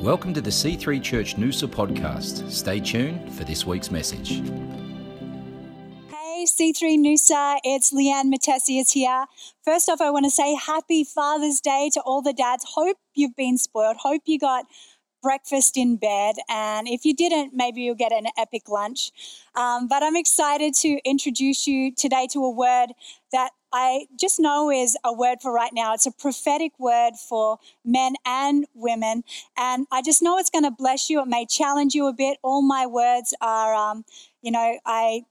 Welcome to the C3 Church Noosa podcast. Stay tuned for this week's message. Hey, C3 Noosa, it's Leanne Matthesius here. First off, I want to say happy Father's Day to all the dads. Hope you've been spoiled. Hope you got breakfast in bed. And if you didn't, maybe you'll get an epic lunch. Um, but I'm excited to introduce you today to a word that I just know is a word for right now. It's a prophetic word for men and women. And I just know it's going to bless you. It may challenge you a bit. All my words are, um, you know, I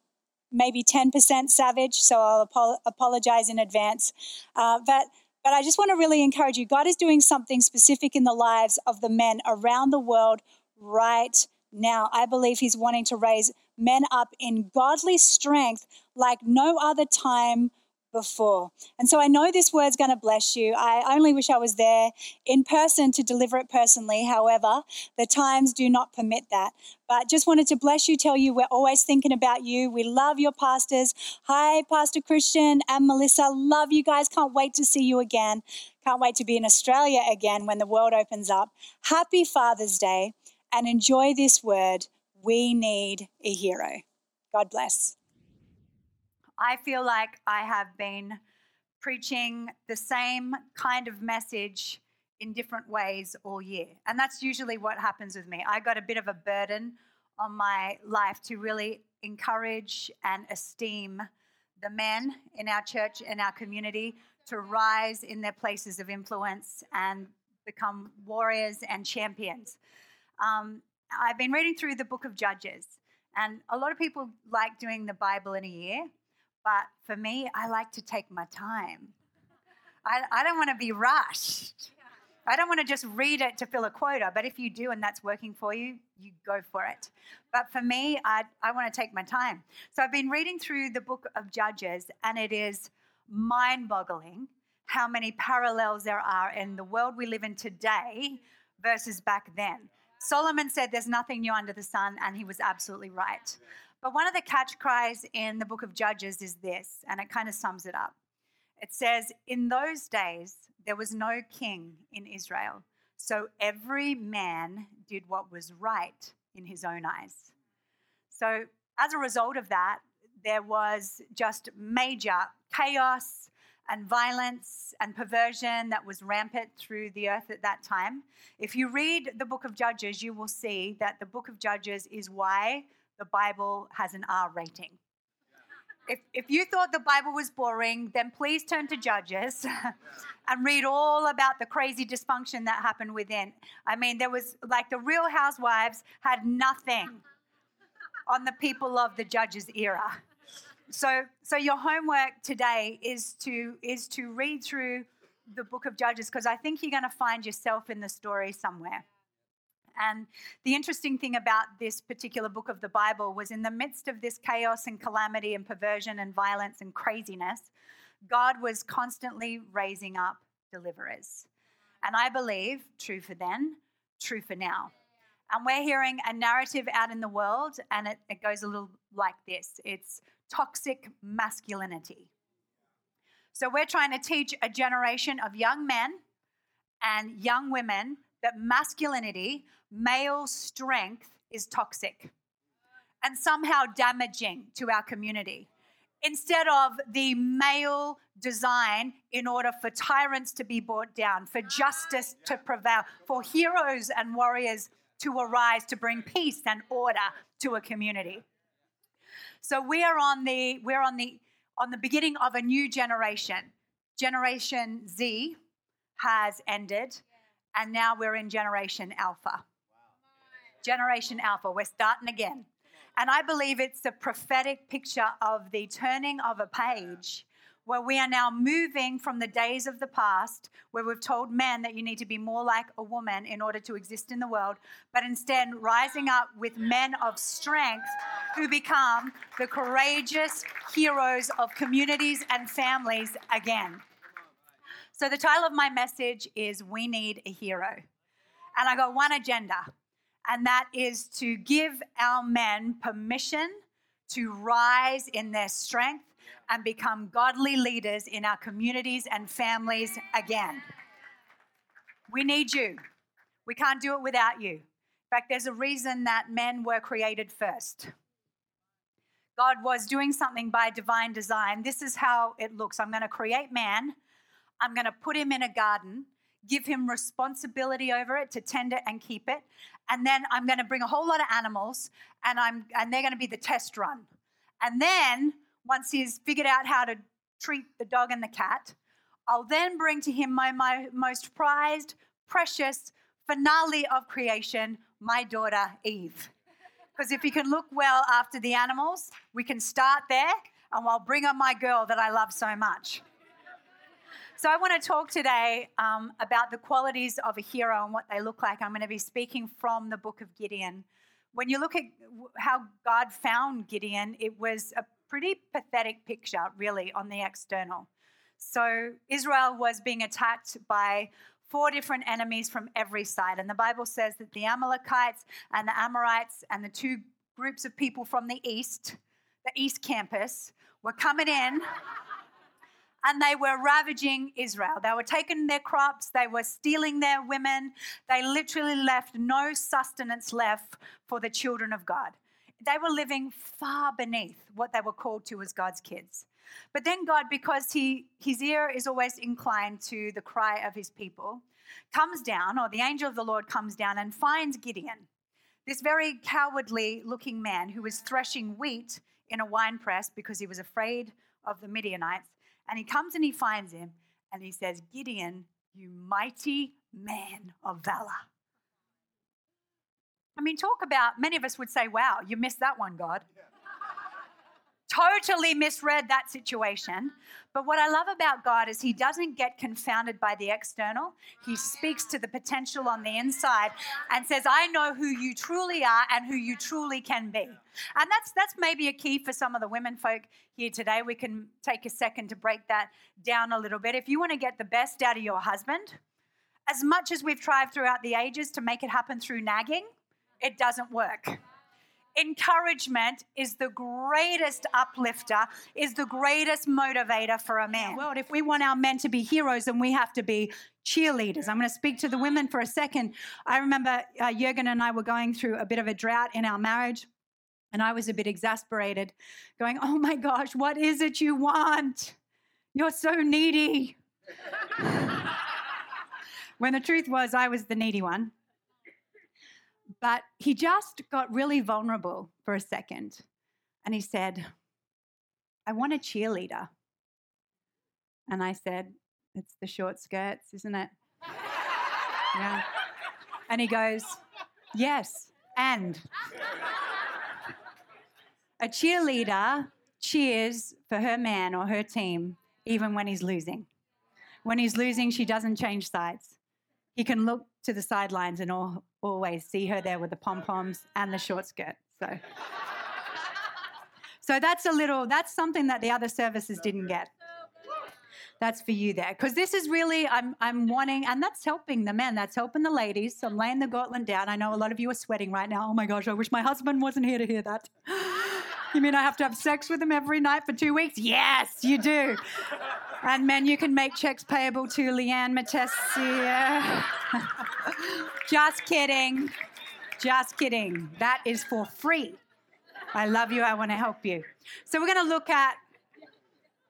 maybe 10% savage, so I'll apologize in advance. Uh, but but I just want to really encourage you. God is doing something specific in the lives of the men around the world right now. I believe He's wanting to raise men up in godly strength like no other time before. And so I know this word's going to bless you. I only wish I was there in person to deliver it personally. However, the times do not permit that. But just wanted to bless you, tell you we're always thinking about you. We love your pastors. Hi, Pastor Christian and Melissa. Love you guys. Can't wait to see you again. Can't wait to be in Australia again when the world opens up. Happy Father's Day and enjoy this word. We need a hero. God bless. I feel like I have been preaching the same kind of message in different ways all year. And that's usually what happens with me. I got a bit of a burden on my life to really encourage and esteem the men in our church and our community to rise in their places of influence and become warriors and champions. Um, I've been reading through the book of Judges, and a lot of people like doing the Bible in a year. But for me, I like to take my time. I, I don't want to be rushed. I don't want to just read it to fill a quota, but if you do and that's working for you, you go for it. But for me, I, I want to take my time. So I've been reading through the book of Judges, and it is mind boggling how many parallels there are in the world we live in today versus back then. Solomon said there's nothing new under the sun, and he was absolutely right. But one of the catch cries in the book of Judges is this, and it kind of sums it up. It says, In those days, there was no king in Israel, so every man did what was right in his own eyes. So, as a result of that, there was just major chaos and violence and perversion that was rampant through the earth at that time. If you read the book of Judges, you will see that the book of Judges is why the Bible has an R rating. If, if you thought the Bible was boring, then please turn to Judges and read all about the crazy dysfunction that happened within. I mean, there was like the real housewives had nothing on the people of the Judges era. So, so your homework today is to is to read through the book of Judges because I think you're going to find yourself in the story somewhere. And the interesting thing about this particular book of the Bible was in the midst of this chaos and calamity and perversion and violence and craziness, God was constantly raising up deliverers. And I believe, true for then, true for now. And we're hearing a narrative out in the world, and it, it goes a little like this it's toxic masculinity. So we're trying to teach a generation of young men and young women that masculinity male strength is toxic and somehow damaging to our community. Instead of the male design in order for tyrants to be brought down, for justice to prevail, for heroes and warriors to arise to bring peace and order to a community. So we are on the we're on the on the beginning of a new generation. Generation Z has ended and now we're in generation alpha. Generation Alpha. We're starting again. And I believe it's a prophetic picture of the turning of a page where we are now moving from the days of the past where we've told men that you need to be more like a woman in order to exist in the world, but instead rising up with men of strength who become the courageous heroes of communities and families again. So, the title of my message is We Need a Hero. And I got one agenda and that is to give our men permission to rise in their strength and become godly leaders in our communities and families again. We need you. We can't do it without you. In fact, there's a reason that men were created first. God was doing something by divine design. This is how it looks I'm going to create man, I'm going to put him in a garden, give him responsibility over it to tend it and keep it. And then I'm going to bring a whole lot of animals and I'm and they're going to be the test run. And then once he's figured out how to treat the dog and the cat, I'll then bring to him my, my most prized, precious finale of creation, my daughter Eve. Because if he can look well after the animals, we can start there and I'll bring on my girl that I love so much. So, I want to talk today um, about the qualities of a hero and what they look like. I'm going to be speaking from the book of Gideon. When you look at how God found Gideon, it was a pretty pathetic picture, really, on the external. So, Israel was being attacked by four different enemies from every side. And the Bible says that the Amalekites and the Amorites and the two groups of people from the east, the East Campus, were coming in and they were ravaging Israel. They were taking their crops, they were stealing their women. They literally left no sustenance left for the children of God. They were living far beneath what they were called to as God's kids. But then God, because he, his ear is always inclined to the cry of his people, comes down, or the angel of the Lord comes down and finds Gideon, this very cowardly looking man who was threshing wheat in a wine press because he was afraid of the Midianites. And he comes and he finds him and he says, Gideon, you mighty man of valor. I mean, talk about, many of us would say, wow, you missed that one, God. totally misread that situation. But what I love about God is He doesn't get confounded by the external. He speaks to the potential on the inside and says, I know who you truly are and who you truly can be. And that's that's maybe a key for some of the women folk here today. We can take a second to break that down a little bit. If you want to get the best out of your husband, as much as we've tried throughout the ages to make it happen through nagging, it doesn't work encouragement is the greatest uplifter, is the greatest motivator for a man. Well, if we want our men to be heroes, then we have to be cheerleaders. I'm going to speak to the women for a second. I remember uh, Jurgen and I were going through a bit of a drought in our marriage. And I was a bit exasperated, going, Oh my gosh, what is it you want? You're so needy. when the truth was, I was the needy one. But he just got really vulnerable for a second. And he said, I want a cheerleader. And I said, It's the short skirts, isn't it? yeah. And he goes, Yes, and. A cheerleader cheers for her man or her team even when he's losing. When he's losing, she doesn't change sides. He can look to the sidelines and all, always see her there with the pom poms and the short skirt. So, so that's a little. That's something that the other services didn't get. That's for you there, because this is really I'm I'm wanting, and that's helping the men. That's helping the ladies. So I'm laying the gauntlet down. I know a lot of you are sweating right now. Oh my gosh, I wish my husband wasn't here to hear that. You mean I have to have sex with him every night for two weeks? Yes, you do. And men, you can make checks payable to Leanne Matthesius. Just kidding. Just kidding. That is for free. I love you. I want to help you. So we're going to look at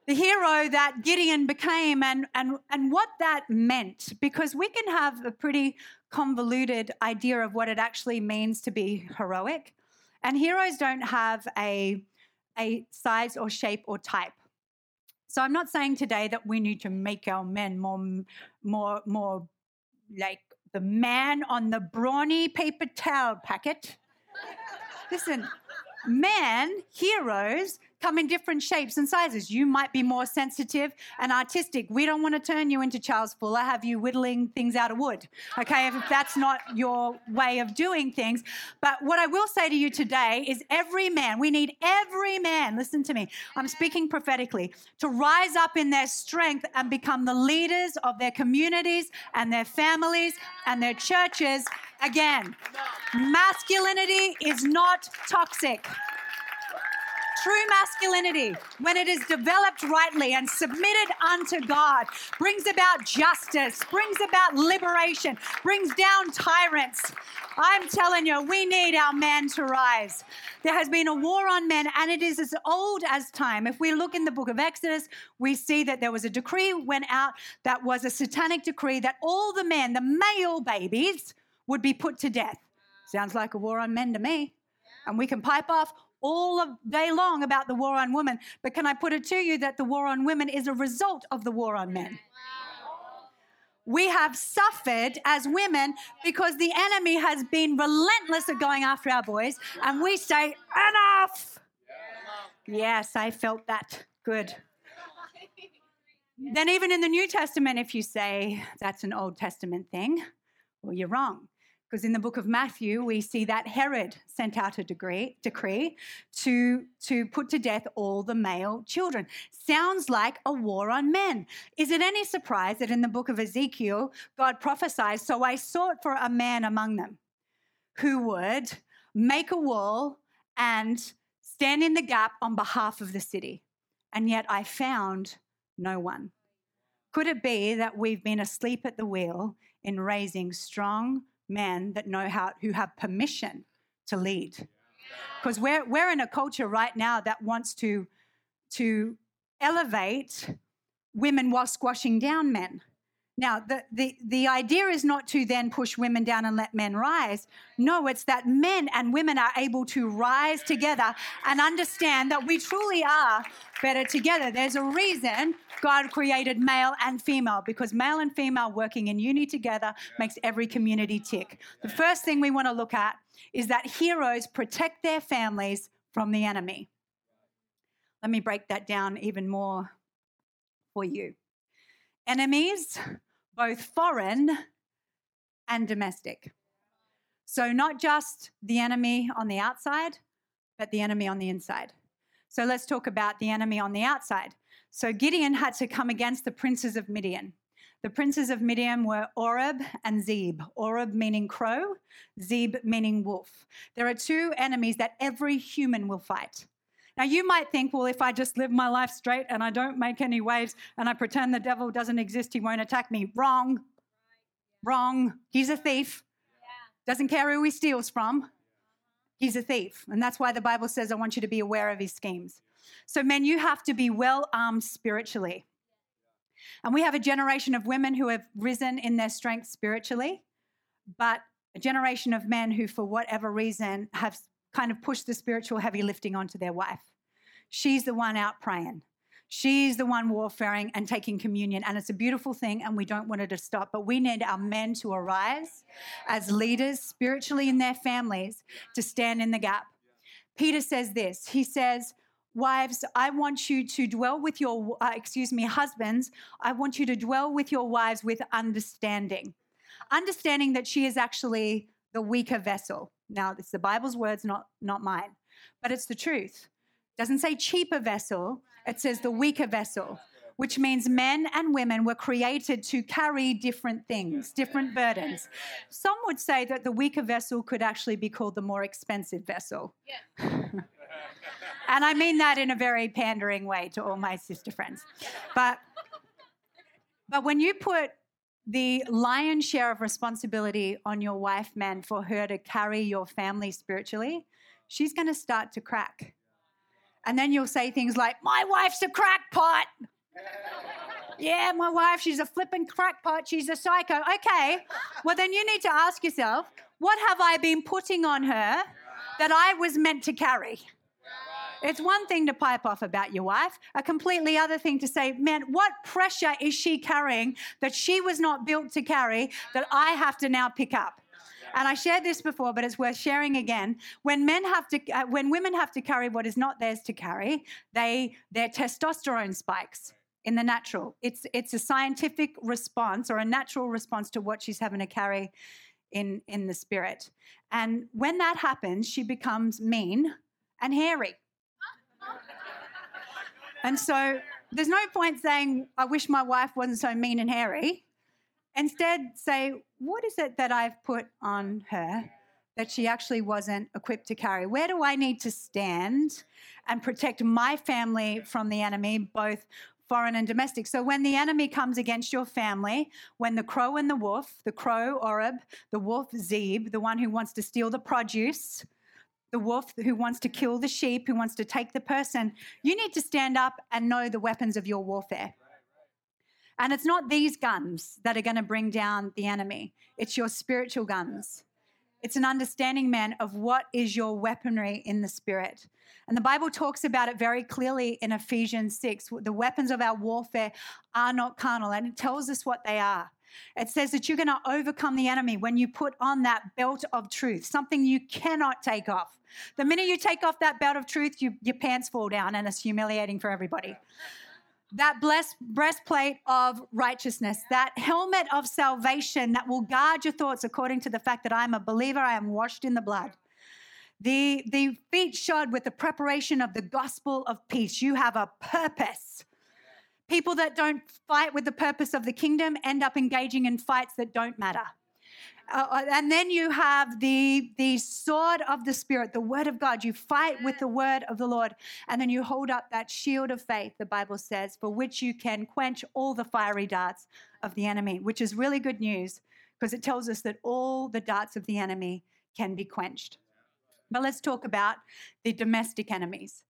the hero that Gideon became and, and, and what that meant, because we can have a pretty convoluted idea of what it actually means to be heroic. And heroes don't have a, a size or shape or type. So I'm not saying today that we need to make our men more, more, more like the man on the brawny paper towel packet. Listen, men, heroes, come in different shapes and sizes. You might be more sensitive and artistic. We don't want to turn you into Charles Fuller, have you whittling things out of wood, okay, if that's not your way of doing things. But what I will say to you today is every man, we need every man, listen to me, I'm speaking prophetically, to rise up in their strength and become the leaders of their communities and their families and their churches again. Masculinity is not toxic. True masculinity, when it is developed rightly and submitted unto God, brings about justice, brings about liberation, brings down tyrants. I'm telling you, we need our men to rise. There has been a war on men, and it is as old as time. If we look in the book of Exodus, we see that there was a decree went out that was a satanic decree that all the men, the male babies, would be put to death. Sounds like a war on men to me. And we can pipe off all of day long about the war on women. But can I put it to you that the war on women is a result of the war on men? We have suffered as women because the enemy has been relentless at going after our boys, and we say, Enough! Yes, I felt that. Good. Then, even in the New Testament, if you say that's an Old Testament thing, well, you're wrong. Because in the book of Matthew, we see that Herod sent out a degree, decree to, to put to death all the male children. Sounds like a war on men. Is it any surprise that in the book of Ezekiel, God prophesies, So I sought for a man among them who would make a wall and stand in the gap on behalf of the city. And yet I found no one. Could it be that we've been asleep at the wheel in raising strong, men that know how, who have permission to lead. Because we're, we're in a culture right now that wants to, to elevate women while squashing down men. Now, the, the, the idea is not to then push women down and let men rise. No, it's that men and women are able to rise together and understand that we truly are better together. There's a reason God created male and female because male and female working in unity together makes every community tick. The first thing we want to look at is that heroes protect their families from the enemy. Let me break that down even more for you. Enemies both foreign and domestic. So, not just the enemy on the outside, but the enemy on the inside. So, let's talk about the enemy on the outside. So, Gideon had to come against the princes of Midian. The princes of Midian were Oreb and Zeb. Oreb meaning crow, Zeb meaning wolf. There are two enemies that every human will fight. Now, you might think, well, if I just live my life straight and I don't make any waves and I pretend the devil doesn't exist, he won't attack me. Wrong. Wrong. He's a thief. Doesn't care who he steals from. He's a thief. And that's why the Bible says, I want you to be aware of his schemes. So, men, you have to be well armed spiritually. And we have a generation of women who have risen in their strength spiritually, but a generation of men who, for whatever reason, have kind of push the spiritual heavy lifting onto their wife. She's the one out praying. She's the one warfaring and taking communion. And it's a beautiful thing, and we don't want it to stop. But we need our men to arise as leaders spiritually in their families to stand in the gap. Peter says this He says, Wives, I want you to dwell with your, uh, excuse me, husbands, I want you to dwell with your wives with understanding. Understanding that she is actually the weaker vessel. Now, it's the Bible's words, not, not mine, but it's the truth. It doesn't say cheaper vessel, it says the weaker vessel, which means men and women were created to carry different things, different burdens. Some would say that the weaker vessel could actually be called the more expensive vessel. And I mean that in a very pandering way to all my sister friends. But but when you put the lion's share of responsibility on your wife, man, for her to carry your family spiritually, she's going to start to crack. And then you'll say things like, My wife's a crackpot. yeah, my wife, she's a flipping crackpot. She's a psycho. Okay, well, then you need to ask yourself, What have I been putting on her that I was meant to carry? It's one thing to pipe off about your wife, a completely other thing to say, man, what pressure is she carrying that she was not built to carry that I have to now pick up? And I shared this before, but it's worth sharing again. When men have to, uh, when women have to carry what is not theirs to carry, they their testosterone spikes in the natural. It's it's a scientific response or a natural response to what she's having to carry in in the spirit. And when that happens, she becomes mean and hairy. And so there's no point saying, I wish my wife wasn't so mean and hairy. Instead, say, what is it that I've put on her that she actually wasn't equipped to carry. Where do I need to stand and protect my family from the enemy, both foreign and domestic? So when the enemy comes against your family, when the crow and the wolf, the crow, Oreb, the wolf, Zeb, the one who wants to steal the produce, the wolf who wants to kill the sheep, who wants to take the person, you need to stand up and know the weapons of your warfare. And it's not these guns that are going to bring down the enemy, it's your spiritual guns. It's an understanding, man, of what is your weaponry in the spirit. And the Bible talks about it very clearly in Ephesians 6. The weapons of our warfare are not carnal, and it tells us what they are. It says that you're going to overcome the enemy when you put on that belt of truth, something you cannot take off. The minute you take off that belt of truth, you, your pants fall down, and it's humiliating for everybody that blessed breastplate of righteousness, that helmet of salvation that will guard your thoughts according to the fact that I'm a believer, I am washed in the blood. The, the feet shod with the preparation of the gospel of peace. You have a purpose. People that don't fight with the purpose of the kingdom end up engaging in fights that don't matter. Uh, uh, and then you have the, the sword of the Spirit, the word of God. You fight with the word of the Lord. And then you hold up that shield of faith, the Bible says, for which you can quench all the fiery darts of the enemy, which is really good news because it tells us that all the darts of the enemy can be quenched. But let's talk about the domestic enemies,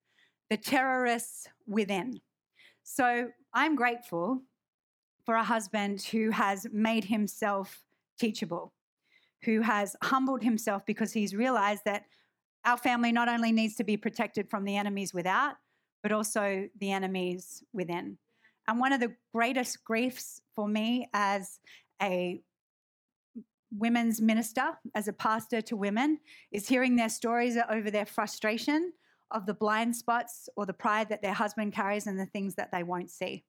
the terrorists within. So I'm grateful for a husband who has made himself teachable who has humbled himself because he's realized that our family not only needs to be protected from the enemies without, but also the enemies within. And one of the greatest griefs for me as a women's minister, as a pastor to women, is hearing their stories over their frustration of the blind spots or the pride that their husband carries and the things that they won't see.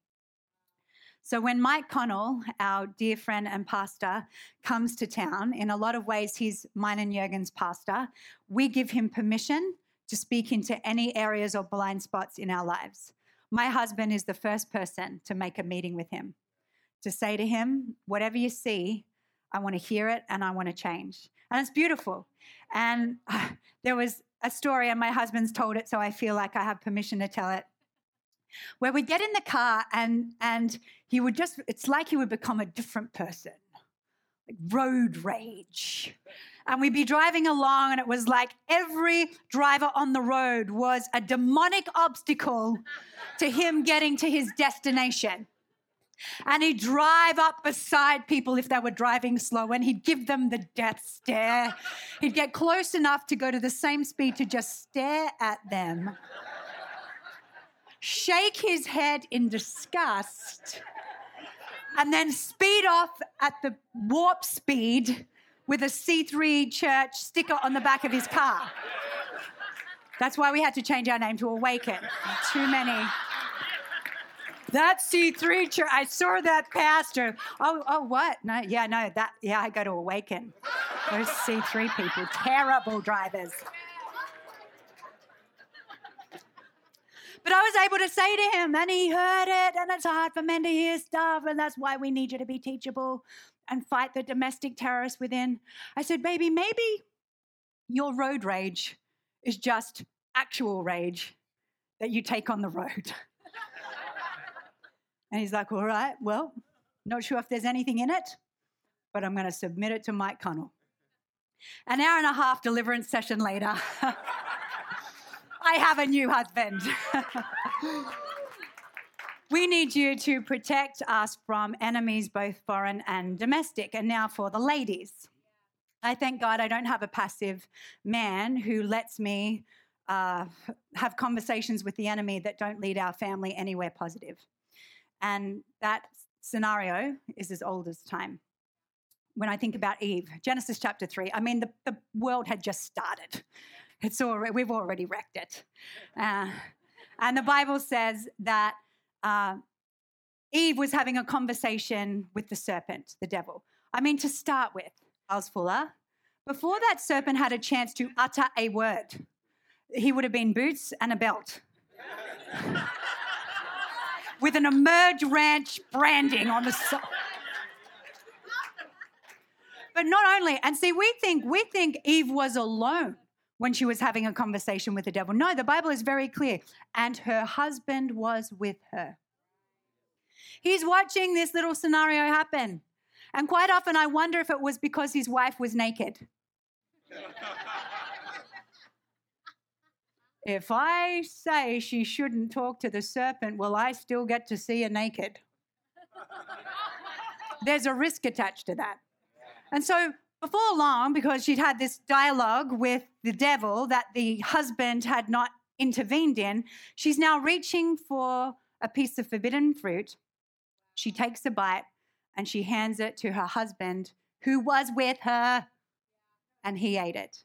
So when Mike Connell, our dear friend and pastor, comes to town, in a lot of ways he's mine and Jurgen's pastor, we give him permission to speak into any areas or blind spots in our lives. My husband is the first person to make a meeting with him, to say to him, whatever you see, I want to hear it and I want to change. And it's beautiful. And uh, there was a story, and my husband's told it, so I feel like I have permission to tell it. Where we'd get in the car and and he would just it's like he would become a different person like road rage. And we'd be driving along and it was like every driver on the road was a demonic obstacle to him getting to his destination and he'd drive up beside people if they were driving slow and he'd give them the death stare. He'd get close enough to go to the same speed to just stare at them shake his head in disgust, and then speed off at the warp speed with a C3 church sticker on the back of his car. That's why we had to change our name to Awaken. Too many. That C3 church, I saw that pastor. Oh, oh, what? No, yeah, no, that, yeah, I go to Awaken. Those C3 people, terrible drivers. But I was able to say to him, and he heard it, and it's hard for men to hear stuff, and that's why we need you to be teachable and fight the domestic terrorists within. I said, baby, maybe your road rage is just actual rage that you take on the road. And he's like, all right, well, not sure if there's anything in it, but I'm going to submit it to Mike Connell. An hour and a half deliverance session later. I have a new husband. we need you to protect us from enemies, both foreign and domestic. And now for the ladies. I thank God I don't have a passive man who lets me uh, have conversations with the enemy that don't lead our family anywhere positive. And that scenario is as old as time. When I think about Eve, Genesis chapter 3, I mean, the, the world had just started. It's already, we've already wrecked it. Uh, and the Bible says that uh, Eve was having a conversation with the serpent, the devil. I mean, to start with, Charles Fuller, before that serpent had a chance to utter a word, he would have been boots and a belt. with an Emerge Ranch branding on the side. But not only, and see, we think we think Eve was alone when she was having a conversation with the devil. No, the Bible is very clear. And her husband was with her. He's watching this little scenario happen. And quite often I wonder if it was because his wife was naked. If I say she shouldn't talk to the serpent, will I still get to see her naked? There's a risk attached to that. And so before long, because she'd had this dialogue with the devil that the husband had not intervened in, she's now reaching for a piece of forbidden fruit. She takes a bite and she hands it to her husband, who was with her, and he ate it.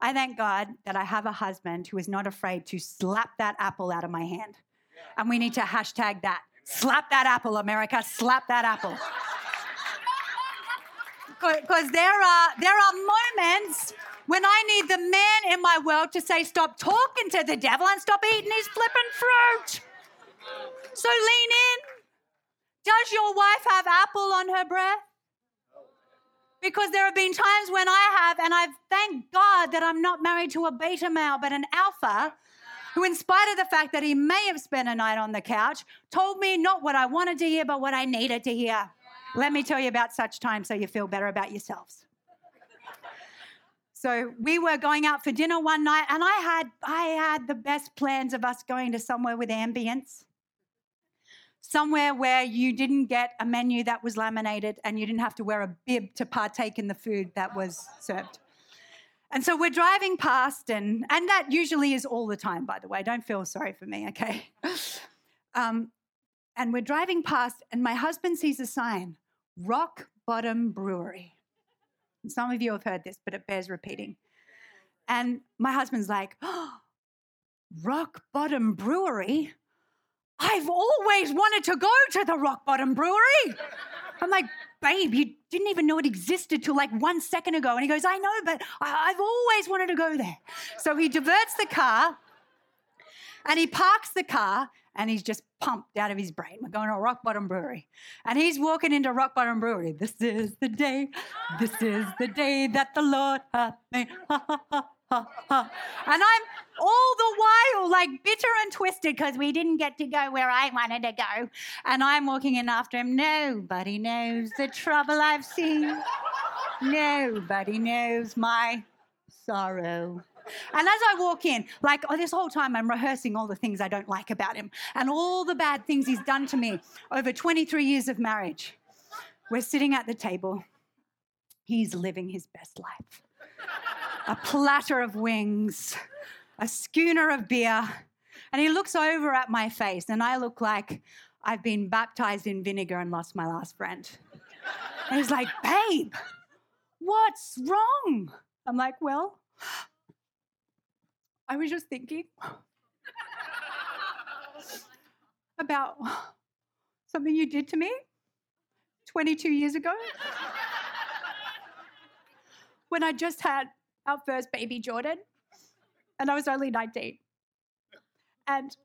I thank God that I have a husband who is not afraid to slap that apple out of my hand. And we need to hashtag that. Slap that apple, America. Slap that apple because there are there are moments when I need the man in my world to say, stop talking to the devil and stop eating his flippin' fruit. So lean in. Does your wife have apple on her breath? Because there have been times when I have, and I've thanked God that I'm not married to a beta male, but an alpha who, in spite of the fact that he may have spent a night on the couch, told me not what I wanted to hear, but what I needed to hear. Let me tell you about such times so you feel better about yourselves. So we were going out for dinner one night, and I had I had the best plans of us going to somewhere with ambience, somewhere where you didn't get a menu that was laminated and you didn't have to wear a bib to partake in the food that was served. And so we're driving past, and and that usually is all the time, by the way. Don't feel sorry for me, okay? Um, and we're driving past, and my husband sees a sign Rock Bottom Brewery. And some of you have heard this, but it bears repeating. And my husband's like, oh, Rock Bottom Brewery? I've always wanted to go to the Rock Bottom Brewery. I'm like, babe, you didn't even know it existed till like one second ago. And he goes, I know, but I- have always wanted to go there. So he diverts the car and he parks the car and he's just pumped out of his brain. We're going to Rock Bottom Brewery. And he's walking into Rock Bottom Brewery. This is the day, this is the day that the Lord hath made. Ha. And I'm all the while like bitter and twisted because we didn't get to go where I wanted to go. And I'm walking in after him. Nobody knows the trouble I've seen. Nobody knows my sorrow. And as I walk in, like oh, this whole time, I'm rehearsing all the things I don't like about him and all the bad things he's done to me over 23 years of marriage. We're sitting at the table. He's living his best life. A platter of wings, a schooner of beer. And he looks over at my face, and I look like I've been baptized in vinegar and lost my last friend. And he's like, Babe, what's wrong? I'm like, Well, I was just thinking about something you did to me 22 years ago when I just had our first baby, Jordan, and I was only 19. And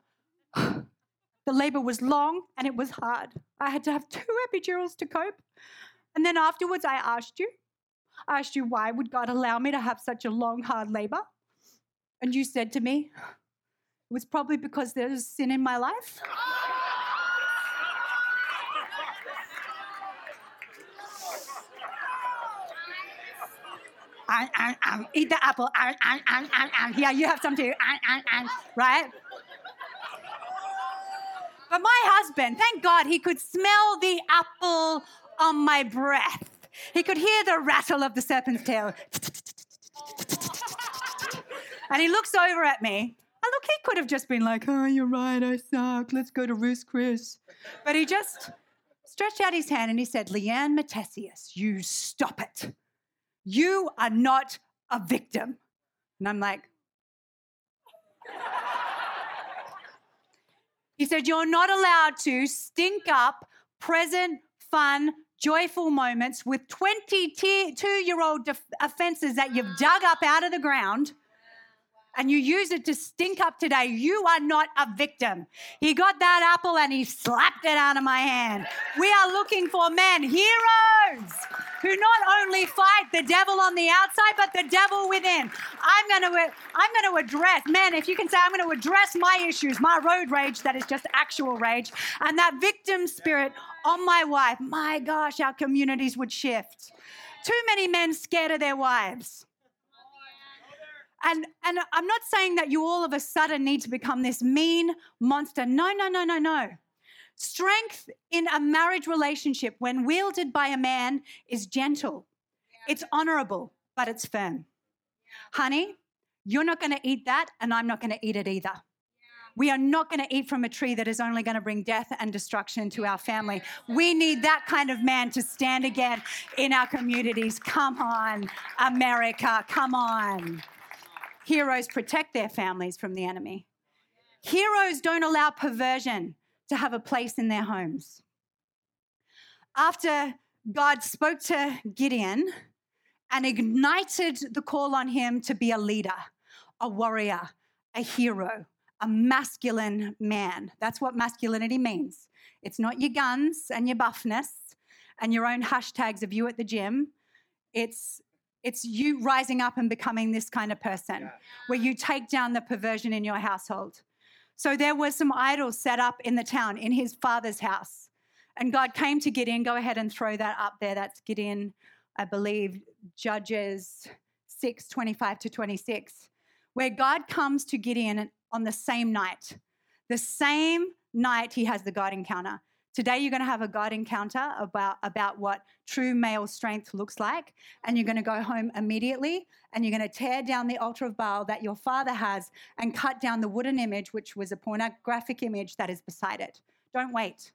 the labor was long and it was hard. I had to have two epidurals to cope. And then afterwards, I asked you, I asked you, why would God allow me to have such a long, hard labor? And you said to me, it was probably because there was sin in my life. And, and, and, eat the apple. And, and, and, and, and. Yeah, you have some too. And, and, and, right? But my husband, thank God, he could smell the apple on my breath. He could hear the rattle of the serpent's tail. And he looks over at me. And look, he could have just been like, oh, you're right, I suck. Let's go to Ruth's Chris. But he just stretched out his hand and he said, Leanne Matthesius, you stop it. You are not a victim. And I'm like, he said, You're not allowed to stink up present, fun, joyful moments with 22 year old offenses that you've dug up out of the ground and you use it to stink up today, you are not a victim. He got that apple and he slapped it out of my hand. We are looking for men, heroes, who not only fight the devil on the outside, but the devil within. I'm going to, I'm going to address, men, if you can say, I'm going to address my issues, my road rage, that is just actual rage, and that victim spirit on my wife. My gosh, our communities would shift. Too many men scared of their wives. And, and I'm not saying that you all of a sudden need to become this mean monster. No, no, no, no, no. Strength in a marriage relationship, when wielded by a man, is gentle, it's honorable, but it's firm. Honey, you're not going to eat that, and I'm not going to eat it either. We are not going to eat from a tree that is only going to bring death and destruction to our family. We need that kind of man to stand again in our communities. Come on, America, come on. Heroes protect their families from the enemy. Heroes don't allow perversion to have a place in their homes. After God spoke to Gideon and ignited the call on him to be a leader, a warrior, a hero, a masculine man. That's what masculinity means. It's not your guns and your buffness and your own hashtags of you at the gym. It's it's you rising up and becoming this kind of person yeah. where you take down the perversion in your household. So there were some idols set up in the town in his father's house. And God came to Gideon. Go ahead and throw that up there. That's Gideon, I believe, Judges 6 25 to 26, where God comes to Gideon on the same night. The same night he has the God encounter. Today, you're going to have a God encounter about, about what true male strength looks like. And you're going to go home immediately and you're going to tear down the altar of Baal that your father has and cut down the wooden image, which was a pornographic image that is beside it. Don't wait.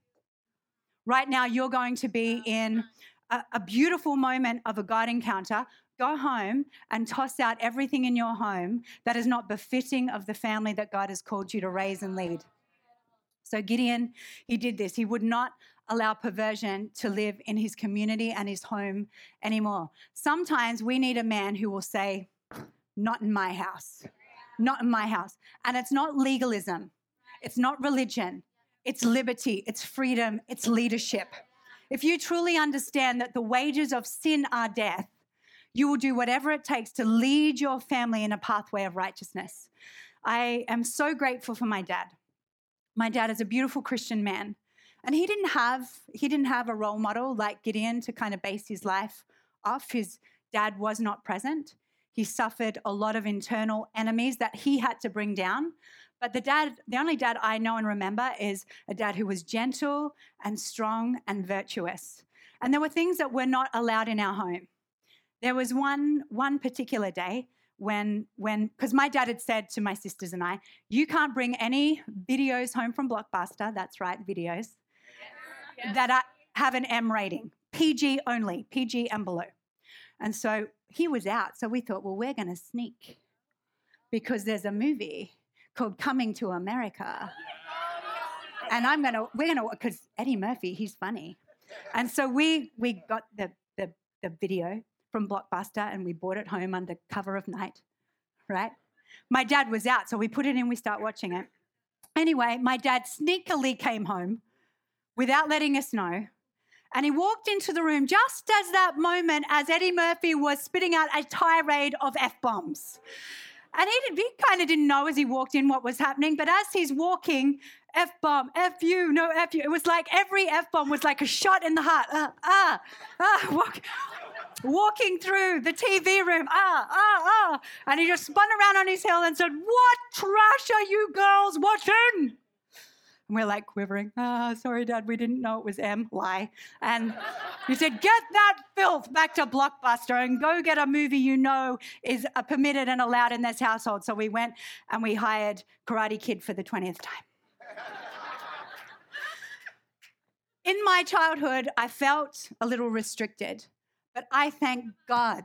Right now, you're going to be in a, a beautiful moment of a God encounter. Go home and toss out everything in your home that is not befitting of the family that God has called you to raise and lead. So Gideon, he did this. He would not allow perversion to live in his community and his home anymore. Sometimes we need a man who will say, Not in my house, not in my house. And it's not legalism, it's not religion, it's liberty, it's freedom, it's leadership. If you truly understand that the wages of sin are death, you will do whatever it takes to lead your family in a pathway of righteousness. I am so grateful for my dad my dad is a beautiful Christian man. And he didn't have he didn't have a role model like Gideon to kind of base his life off. His dad was not present. He suffered a lot of internal enemies that he had to bring down. But the dad, the only dad I know and remember is a dad who was gentle and strong and virtuous. And there were things that were not allowed in our home. There was one one particular day when when because my dad had said to my sisters and I, you can't bring any videos home from Blockbuster. That's right, videos that are, have an M rating, PG only, PG and below. And so he was out. So we thought, well, we're going to sneak because there's a movie called Coming to America. And I'm going to, we're going to, because Eddie Murphy, he's funny. And so we we got the, the, the video from Blockbuster and we bought it home under cover of night, right? My dad was out, so we put it in, we start watching it. Anyway, my dad sneakily came home without letting us know. And he walked into the room just as that moment as Eddie Murphy was spitting out a tirade of F bombs. And he, he kind of didn't know as he walked in what was happening, but as he's walking, F bomb, F you, no F you. It was like every F bomb was like a shot in the heart. Uh, ah, ah, walk, walking through the TV room, ah, ah, ah. And he just spun around on his heel and said, What trash are you girls watching? And we're like quivering. Ah, sorry, Dad, we didn't know it was M. Lie. And he said, Get that filth back to Blockbuster and go get a movie you know is uh, permitted and allowed in this household. So we went and we hired Karate Kid for the 20th time. in my childhood, I felt a little restricted. But I thank God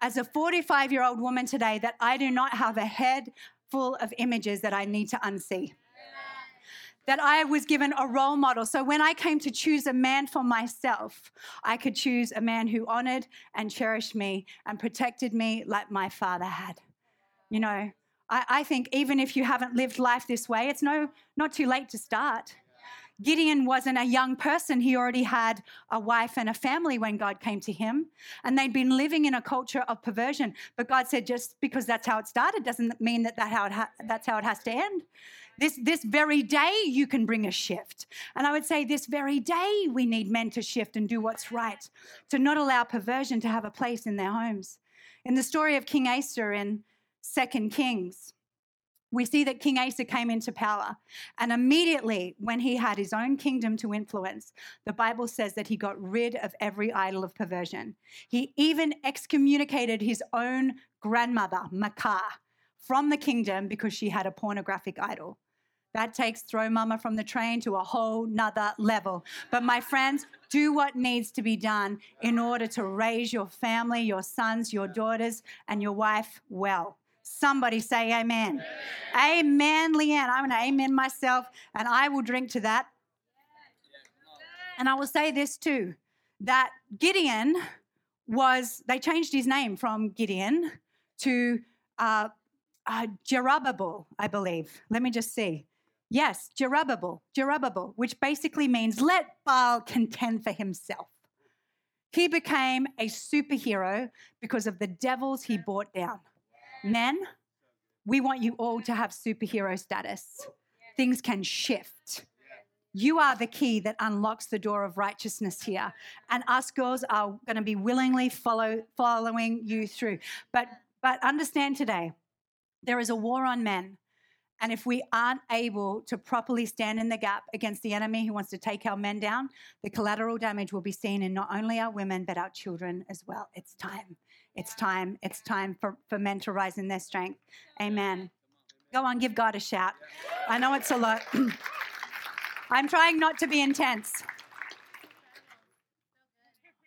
as a 45 year old woman today that I do not have a head full of images that I need to unsee. That I was given a role model. So when I came to choose a man for myself, I could choose a man who honored and cherished me and protected me like my father had. You know, I, I think even if you haven't lived life this way, it's no not too late to start Gideon wasn't a young person. He already had a wife and a family when God came to him. And they'd been living in a culture of perversion. But God said, just because that's how it started doesn't mean that, that how ha- that's how it has to end. This, this very day, you can bring a shift. And I would say, this very day, we need men to shift and do what's right, to not allow perversion to have a place in their homes. In the story of King Asa in Second Kings, we see that King Asa came into power. And immediately, when he had his own kingdom to influence, the Bible says that he got rid of every idol of perversion. He even excommunicated his own grandmother, Maacah, from the kingdom because she had a pornographic idol. That takes throw mama from the train to a whole nother level. But my friends, do what needs to be done in order to raise your family, your sons, your daughters, and your wife well. Somebody say amen. Amen, amen Leanne. I'm going to amen myself, and I will drink to that. And I will say this too that Gideon was, they changed his name from Gideon to uh, uh, Jerubbaal, I believe. Let me just see. Yes, Jerubbaal, Jerubbaal, which basically means let Baal contend for himself. He became a superhero because of the devils he brought down. Men, we want you all to have superhero status. Things can shift. You are the key that unlocks the door of righteousness here. And us girls are going to be willingly follow, following you through. But, but understand today, there is a war on men. And if we aren't able to properly stand in the gap against the enemy who wants to take our men down, the collateral damage will be seen in not only our women, but our children as well. It's time. It's time. It's time for, for men to rise in their strength. Amen. Go on, give God a shout. I know it's a lot. I'm trying not to be intense.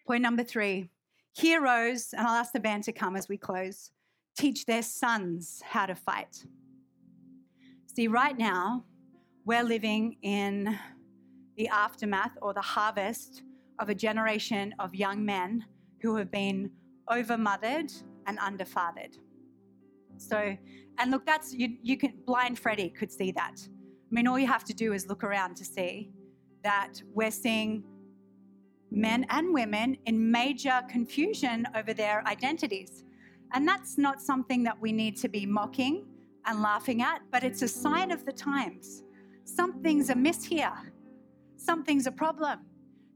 Point number three heroes, and I'll ask the band to come as we close, teach their sons how to fight. See, right now, we're living in the aftermath or the harvest of a generation of young men who have been overmothered and underfathered. So, and look, that's you, you can blind Freddie could see that. I mean, all you have to do is look around to see that we're seeing men and women in major confusion over their identities. And that's not something that we need to be mocking and laughing at, but it's a sign of the times. Something's amiss here. Something's a problem.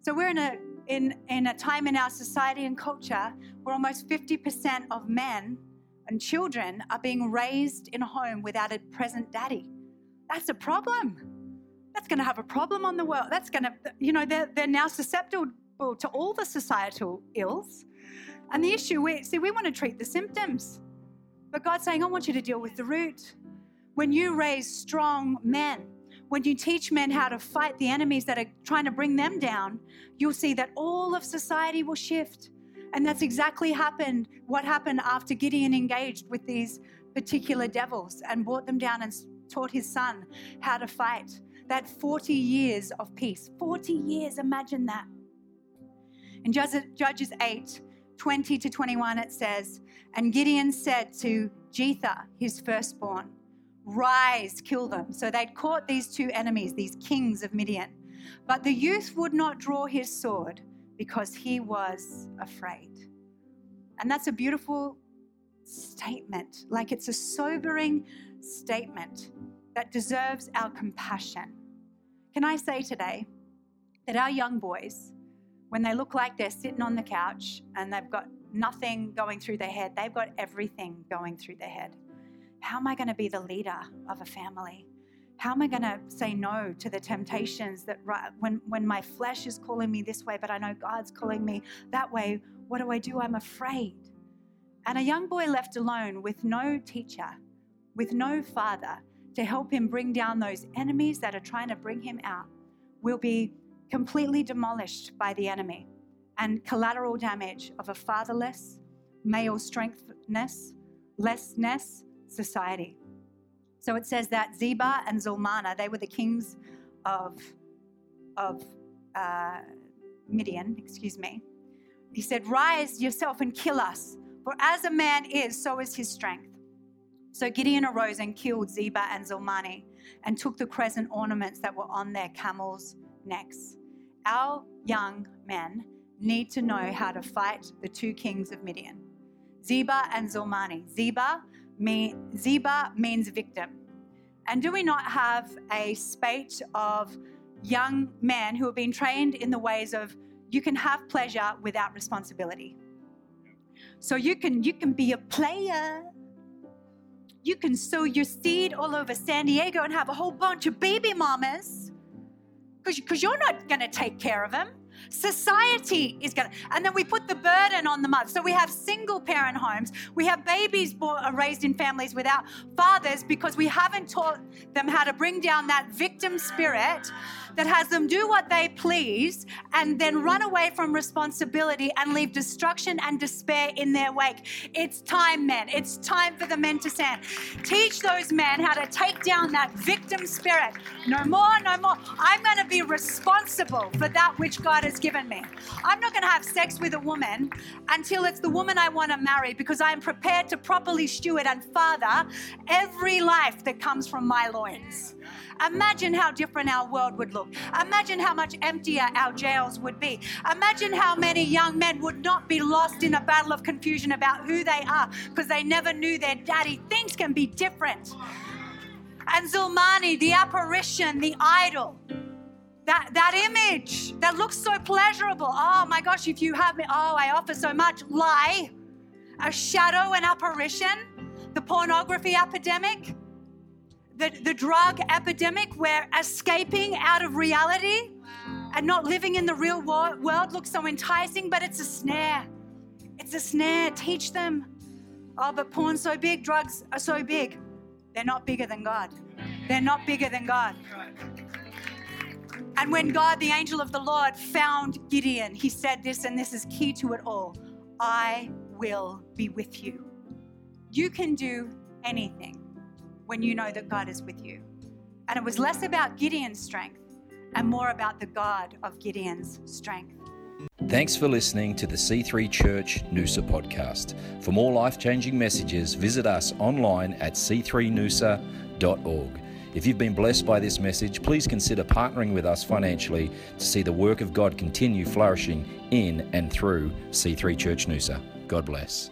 So we're in a in, in a time in our society and culture where almost 50% of men and children are being raised in a home without a present daddy. That's a problem. That's going to have a problem on the world. That's going to, you know, they're, they're now susceptible to all the societal ills. And the issue, we see, we want to treat the symptoms. But God's saying, I want you to deal with the root. When you raise strong men, when you teach men how to fight the enemies that are trying to bring them down, you'll see that all of society will shift. And that's exactly happened what happened after Gideon engaged with these particular devils and brought them down and taught his son how to fight. That 40 years of peace. 40 years, imagine that. In Judges 8, 20 to 21, it says, And Gideon said to Jether, his firstborn, Rise, kill them. So they'd caught these two enemies, these kings of Midian. But the youth would not draw his sword because he was afraid. And that's a beautiful statement. Like it's a sobering statement that deserves our compassion. Can I say today that our young boys, when they look like they're sitting on the couch and they've got nothing going through their head, they've got everything going through their head. How am I going to be the leader of a family? How am I going to say no to the temptations that when, when my flesh is calling me this way, but I know God's calling me that way? What do I do? I'm afraid. And a young boy left alone with no teacher, with no father to help him bring down those enemies that are trying to bring him out will be completely demolished by the enemy and collateral damage of a fatherless, male strengthness, lessness society. So it says that Zebah and Zalmunna, they were the kings of, of uh, Midian, excuse me. He said, Rise yourself and kill us, for as a man is, so is his strength. So Gideon arose and killed Zebah and Zalmunna and took the crescent ornaments that were on their camels' necks. Our young men need to know how to fight the two kings of Midian, Zebah and Zulmani. Zebah, Zebah means victim. And do we not have a spate of young men who have been trained in the ways of you can have pleasure without responsibility? So you can you can be a player. You can sow your seed all over San Diego and have a whole bunch of baby mamas because you're not going to take care of them. Society is going to, and then we put the burden on the mother. So we have single parent homes. We have babies born, uh, raised in families without fathers because we haven't taught them how to bring down that victim spirit that has them do what they please and then run away from responsibility and leave destruction and despair in their wake. It's time, men. It's time for the men to stand. Teach those men how to take down that victim spirit. No more, no more. I'm going to be responsible for that which God has given me. I'm not going to have sex with a woman until it's the woman I want to marry because I am prepared to properly steward and father every life that comes from my loins. Imagine how different our world would look. Imagine how much emptier our jails would be. Imagine how many young men would not be lost in a battle of confusion about who they are because they never knew their daddy. Things can be different. And Zulmani, the apparition, the idol, that, that image that looks so pleasurable. Oh my gosh, if you have me, oh, I offer so much. Lie, a shadow, an apparition, the pornography epidemic the, the drug epidemic where escaping out of reality and not living in the real world looks so enticing, but it's a snare. It's a snare. Teach them. Oh, but porn's so big, drugs are so big. They're not bigger than God. They're not bigger than God. And when God, the angel of the Lord, found Gideon, he said this, and this is key to it all I will be with you. You can do anything when you know that God is with you. And it was less about Gideon's strength and more about the God of Gideon's strength. Thanks for listening to the C3 Church Noosa podcast. For more life changing messages, visit us online at c3noosa.org. If you've been blessed by this message, please consider partnering with us financially to see the work of God continue flourishing in and through C3 Church Noosa. God bless.